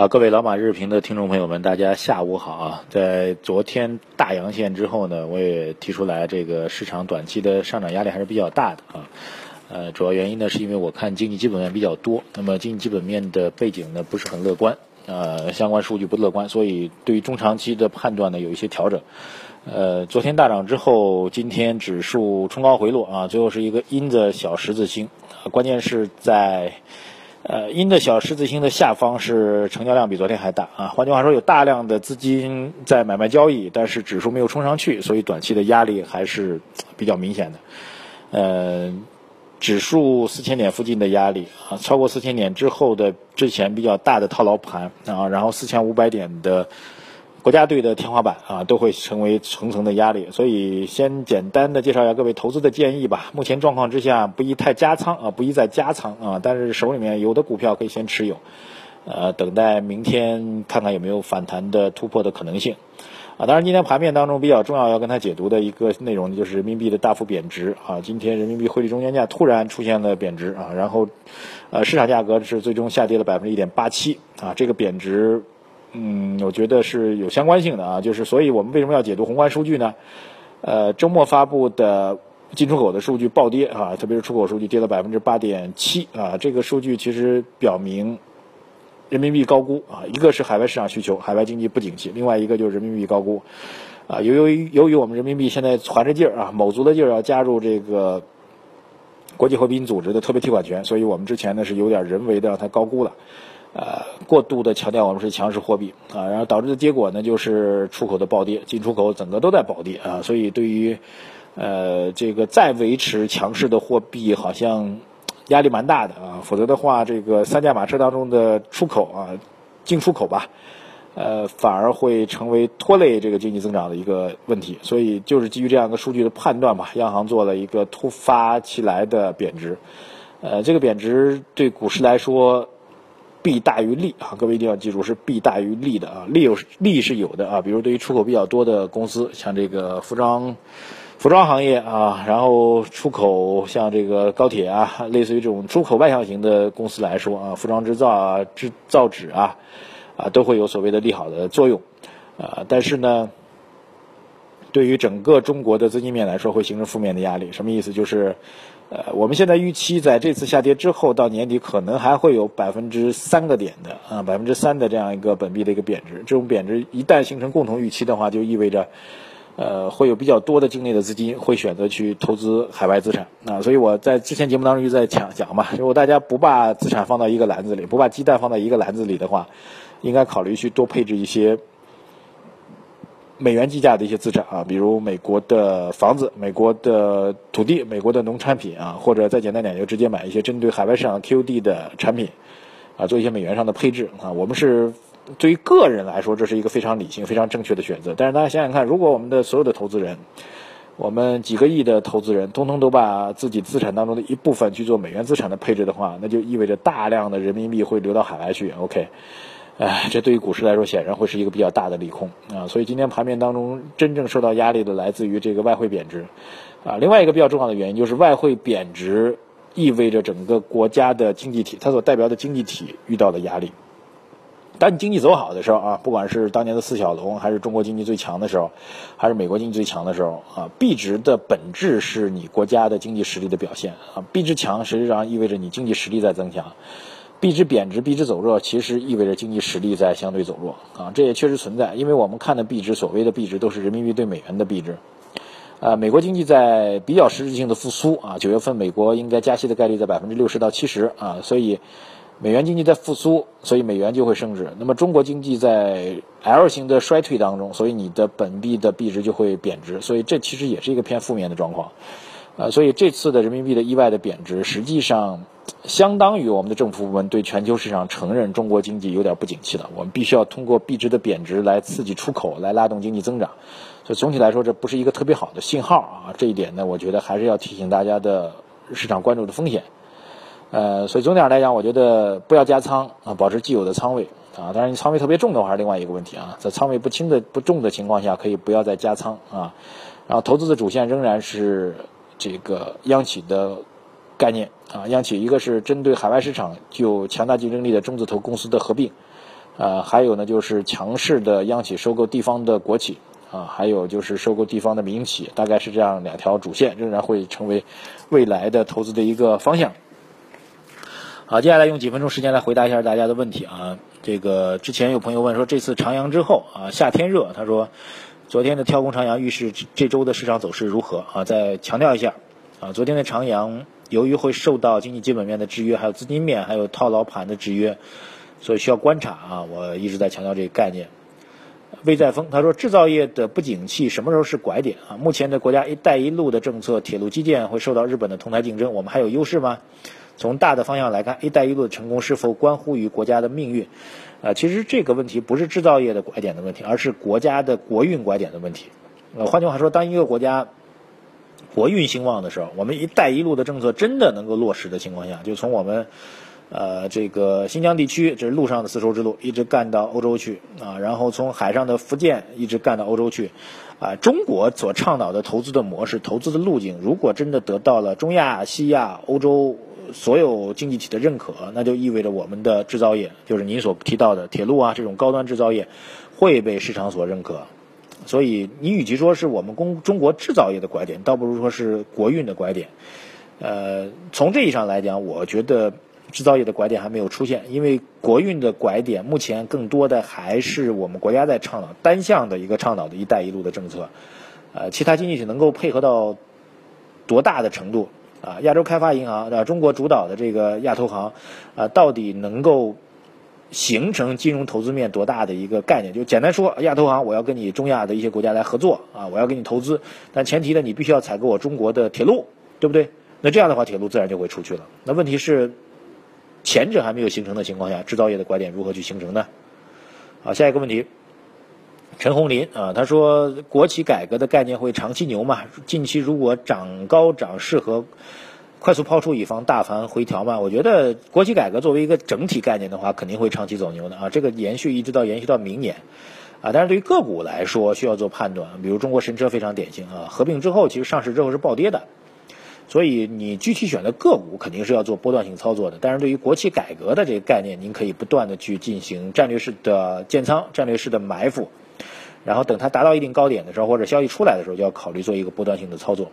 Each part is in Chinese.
啊，各位老马日评的听众朋友们，大家下午好啊！在昨天大阳线之后呢，我也提出来，这个市场短期的上涨压力还是比较大的啊。呃，主要原因呢，是因为我看经济基本面比较多，那么经济基本面的背景呢不是很乐观，呃，相关数据不乐观，所以对于中长期的判断呢有一些调整。呃，昨天大涨之后，今天指数冲高回落啊，最后是一个阴的小十字星，关键是在。呃，阴的小十字星的下方是成交量比昨天还大啊，换句话说，有大量的资金在买卖交易，但是指数没有冲上去，所以短期的压力还是比较明显的。呃，指数四千点附近的压力啊，超过四千点之后的之前比较大的套牢盘啊，然后四千五百点的。国家队的天花板啊，都会成为层层的压力，所以先简单的介绍一下各位投资的建议吧。目前状况之下，不宜太加仓啊，不宜再加仓啊，但是手里面有的股票可以先持有，呃，等待明天看看有没有反弹的突破的可能性啊。当然，今天盘面当中比较重要要跟他解读的一个内容就是人民币的大幅贬值啊。今天人民币汇率中间价突然出现了贬值啊，然后呃市场价格是最终下跌了百分之一点八七啊，这个贬值。嗯，我觉得是有相关性的啊，就是所以我们为什么要解读宏观数据呢？呃，周末发布的进出口的数据暴跌啊，特别是出口数据跌了百分之八点七啊，这个数据其实表明人民币高估啊，一个是海外市场需求，海外经济不景气，另外一个就是人民币高估啊，由于由于我们人民币现在攒着劲儿啊，卯足了劲儿要加入这个国际货币组织的特别提款权，所以我们之前呢是有点人为的让它高估了。呃，过度的强调我们是强势货币啊，然后导致的结果呢，就是出口的暴跌，进出口整个都在暴跌啊，所以对于呃这个再维持强势的货币，好像压力蛮大的啊，否则的话，这个三驾马车当中的出口啊，进出口吧，呃，反而会成为拖累这个经济增长的一个问题，所以就是基于这样一个数据的判断吧，央行做了一个突发起来的贬值，呃，这个贬值对股市来说。弊大于利啊，各位一定要记住是弊大于利的啊，利有利是有的啊，比如对于出口比较多的公司，像这个服装服装行业啊，然后出口像这个高铁啊，类似于这种出口外向型的公司来说啊，服装制造啊、制造纸啊啊都会有所谓的利好的作用啊，但是呢，对于整个中国的资金面来说，会形成负面的压力，什么意思？就是。呃，我们现在预期在这次下跌之后，到年底可能还会有百分之三个点的啊，百分之三的这样一个本币的一个贬值。这种贬值一旦形成共同预期的话，就意味着，呃，会有比较多的境内的资金会选择去投资海外资产啊。所以我在之前节目当中就在讲讲嘛，如果大家不把资产放到一个篮子里，不把鸡蛋放在一个篮子里的话，应该考虑去多配置一些。美元计价的一些资产啊，比如美国的房子、美国的土地、美国的农产品啊，或者再简单点，就直接买一些针对海外市场 QD 的产品，啊，做一些美元上的配置啊。我们是对于个人来说，这是一个非常理性、非常正确的选择。但是大家想想看，如果我们的所有的投资人，我们几个亿的投资人，通通都把自己资产当中的一部分去做美元资产的配置的话，那就意味着大量的人民币会流到海外去。OK。哎，这对于股市来说显然会是一个比较大的利空啊，所以今天盘面当中真正受到压力的来自于这个外汇贬值，啊，另外一个比较重要的原因就是外汇贬值意味着整个国家的经济体，它所代表的经济体遇到的压力。当你经济走好的时候啊，不管是当年的四小龙，还是中国经济最强的时候，还是美国经济最强的时候啊，币值的本质是你国家的经济实力的表现啊，币值强实际上意味着你经济实力在增强。币值贬值、币值走弱，其实意味着经济实力在相对走弱啊，这也确实存在。因为我们看的币值，所谓的币值都是人民币对美元的币值。呃，美国经济在比较实质性的复苏啊，九月份美国应该加息的概率在百分之六十到七十啊，所以美元经济在复苏，所以美元就会升值。那么中国经济在 L 型的衰退当中，所以你的本币的币值就会贬值，所以这其实也是一个偏负面的状况。呃，所以这次的人民币的意外的贬值，实际上。相当于我们的政府部门对全球市场承认中国经济有点不景气了，我们必须要通过币值的贬值来刺激出口，来拉动经济增长。所以总体来说，这不是一个特别好的信号啊。这一点呢，我觉得还是要提醒大家的市场关注的风险。呃，所以总体上来讲，我觉得不要加仓啊，保持既有的仓位啊。当然，你仓位特别重的话是另外一个问题啊。在仓位不轻的不重的情况下，可以不要再加仓啊。然后，投资的主线仍然是这个央企的。概念啊，央企一个是针对海外市场具有强大竞争力的中字头公司的合并，呃，还有呢就是强势的央企收购地方的国企啊，还有就是收购地方的民企，大概是这样两条主线，仍然会成为未来的投资的一个方向。好，接下来用几分钟时间来回答一下大家的问题啊。这个之前有朋友问说，这次长阳之后啊，夏天热，他说昨天的跳空长阳预示这周的市场走势如何啊？再强调一下啊，昨天的长阳由于会受到经济基本面的制约，还有资金面，还有套牢盘的制约。所以需要观察啊！我一直在强调这个概念。魏在峰他说，制造业的不景气什么时候是拐点啊？目前的国家“一带一路”的政策，铁路基建会受到日本的同台竞争，我们还有优势吗？从大的方向来看，“一带一路”的成功是否关乎于国家的命运？啊，其实这个问题不是制造业的拐点的问题，而是国家的国运拐点的问题。呃，换句话说，当一个国家国运兴旺的时候，我们“一带一路”的政策真的能够落实的情况下，就从我们。呃，这个新疆地区这是陆上的丝绸之路，一直干到欧洲去啊，然后从海上的福建一直干到欧洲去，啊，中国所倡导的投资的模式、投资的路径，如果真的得到了中亚、西亚、欧洲所有经济体的认可，那就意味着我们的制造业，就是您所提到的铁路啊这种高端制造业，会被市场所认可。所以，你与其说是我们中中国制造业的拐点，倒不如说是国运的拐点。呃，从这意义上来讲，我觉得。制造业的拐点还没有出现，因为国运的拐点目前更多的还是我们国家在倡导单向的一个倡导的一带一路的政策，呃，其他经济体能够配合到多大的程度啊？亚洲开发银行啊，中国主导的这个亚投行啊，到底能够形成金融投资面多大的一个概念？就简单说，亚投行我要跟你中亚的一些国家来合作啊，我要给你投资，但前提呢，你必须要采购我中国的铁路，对不对？那这样的话，铁路自然就会出去了。那问题是？前者还没有形成的情况下，制造业的拐点如何去形成呢？好，下一个问题，陈红林啊，他说国企改革的概念会长期牛吗？近期如果涨高涨适合快速抛出，以防大盘回调吗？我觉得国企改革作为一个整体概念的话，肯定会长期走牛的啊，这个延续一直到延续到明年啊。但是对于个股来说，需要做判断，比如中国神车非常典型啊，合并之后其实上市之后是暴跌的。所以你具体选的个股肯定是要做波段性操作的，但是对于国企改革的这个概念，您可以不断的去进行战略式的建仓、战略式的埋伏，然后等它达到一定高点的时候，或者消息出来的时候，就要考虑做一个波段性的操作。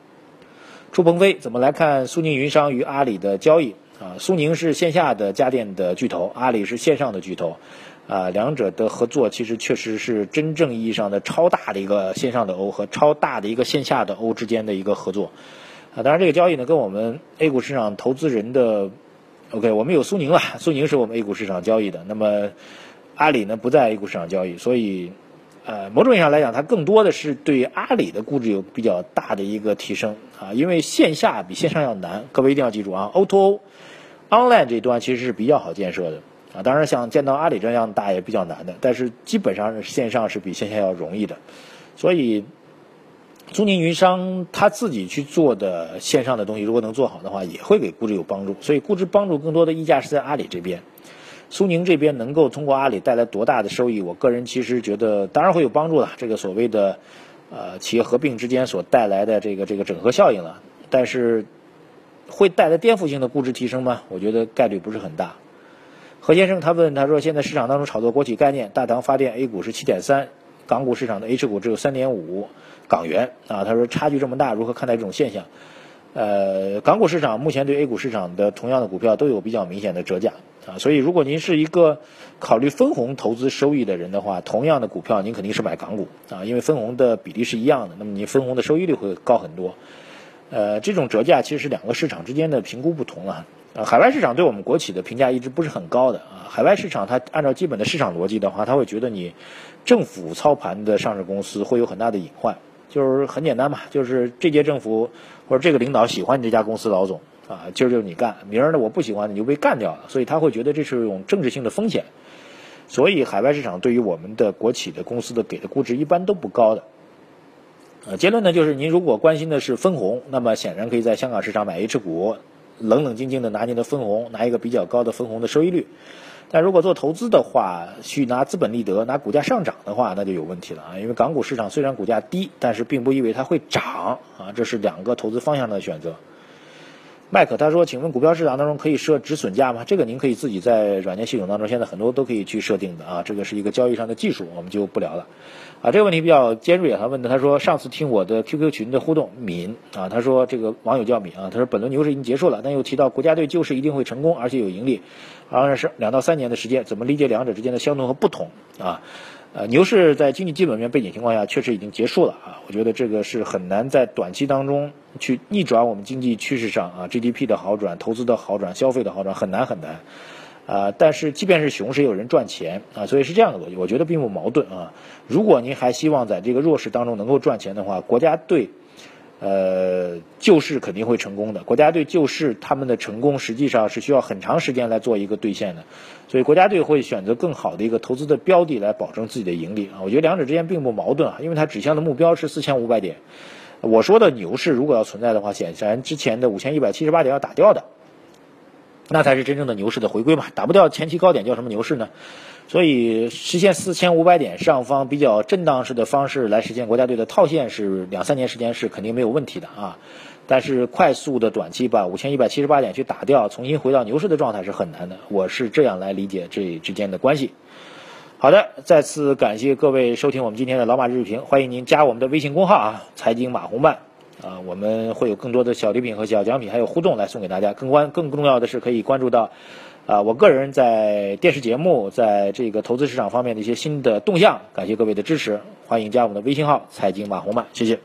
朱鹏飞怎么来看苏宁云商与阿里的交易啊？苏宁是线下的家电的巨头，阿里是线上的巨头，啊，两者的合作其实确实是真正意义上的超大的一个线上的 O 和超大的一个线下的 O 之间的一个合作。啊，当然这个交易呢，跟我们 A 股市场投资人的，OK，我们有苏宁了，苏宁是我们 A 股市场交易的。那么阿里呢不在 A 股市场交易，所以呃，某种意义上来讲，它更多的是对阿里的估值有比较大的一个提升啊，因为线下比线上要难。各位一定要记住啊，O2O online 这一端其实是比较好建设的啊，当然像见到阿里这样大也比较难的，但是基本上线上是比线下要容易的，所以。苏宁云商他自己去做的线上的东西，如果能做好的话，也会给估值有帮助。所以估值帮助更多的溢价是在阿里这边。苏宁这边能够通过阿里带来多大的收益，我个人其实觉得当然会有帮助的。这个所谓的呃企业合并之间所带来的这个这个整合效应了，但是会带来颠覆性的估值提升吗？我觉得概率不是很大。何先生他问他说，现在市场当中炒作国企概念，大唐发电 A 股是七点三，港股市场的 H 股只有三点五。港元啊，他说差距这么大，如何看待这种现象？呃，港股市场目前对 A 股市场的同样的股票都有比较明显的折价啊，所以如果您是一个考虑分红投资收益的人的话，同样的股票您肯定是买港股啊，因为分红的比例是一样的，那么您分红的收益率会高很多。呃，这种折价其实是两个市场之间的评估不同了。呃，海外市场对我们国企的评价一直不是很高的啊，海外市场它按照基本的市场逻辑的话，他会觉得你政府操盘的上市公司会有很大的隐患。就是很简单嘛，就是这届政府或者这个领导喜欢你这家公司老总啊，今儿就你干，明儿呢我不喜欢你就被干掉了，所以他会觉得这是一种政治性的风险，所以海外市场对于我们的国企的公司的给的估值一般都不高的。呃，结论呢就是您如果关心的是分红，那么显然可以在香港市场买 H 股，冷冷静静的拿您的分红，拿一个比较高的分红的收益率。但如果做投资的话，去拿资本利得、拿股价上涨的话，那就有问题了啊！因为港股市场虽然股价低，但是并不意味它会涨啊，这是两个投资方向的选择。麦克他说：“请问股票市场当中可以设止损价吗？这个您可以自己在软件系统当中，现在很多都可以去设定的啊。这个是一个交易上的技术，我们就不聊了。啊，这个问题比较尖锐。他问的，他说上次听我的 QQ 群的互动，敏啊，他说这个网友叫敏啊，他说本轮牛市已经结束了，但又提到国家队救市一定会成功，而且有盈利，而是两到三年的时间，怎么理解两者之间的相同和不同啊？”呃，牛市在经济基本面背景情况下确实已经结束了啊，我觉得这个是很难在短期当中去逆转我们经济趋势上啊 GDP 的好转、投资的好转、消费的好转很难很难，啊，但是即便是熊市也有人赚钱啊，所以是这样的逻辑，我觉得并不矛盾啊。如果您还希望在这个弱势当中能够赚钱的话，国家对。呃，救市肯定会成功的。国家队救市，他们的成功实际上是需要很长时间来做一个兑现的，所以国家队会选择更好的一个投资的标的来保证自己的盈利啊。我觉得两者之间并不矛盾啊，因为它指向的目标是四千五百点。我说的牛市如果要存在的话，显然之前的五千一百七十八点要打掉的，那才是真正的牛市的回归嘛。打不掉前期高点叫什么牛市呢？所以实现四千五百点上方比较震荡式的方式来实现国家队的套现是两三年时间是肯定没有问题的啊，但是快速的短期把五千一百七十八点去打掉，重新回到牛市的状态是很难的。我是这样来理解这之间的关系。好的，再次感谢各位收听我们今天的老马日评，欢迎您加我们的微信公号啊，财经马红漫啊，我们会有更多的小礼品和小奖品，还有互动来送给大家。更关更重要的是可以关注到。啊，我个人在电视节目，在这个投资市场方面的一些新的动向，感谢各位的支持，欢迎加我们的微信号“财经马红漫”，谢谢。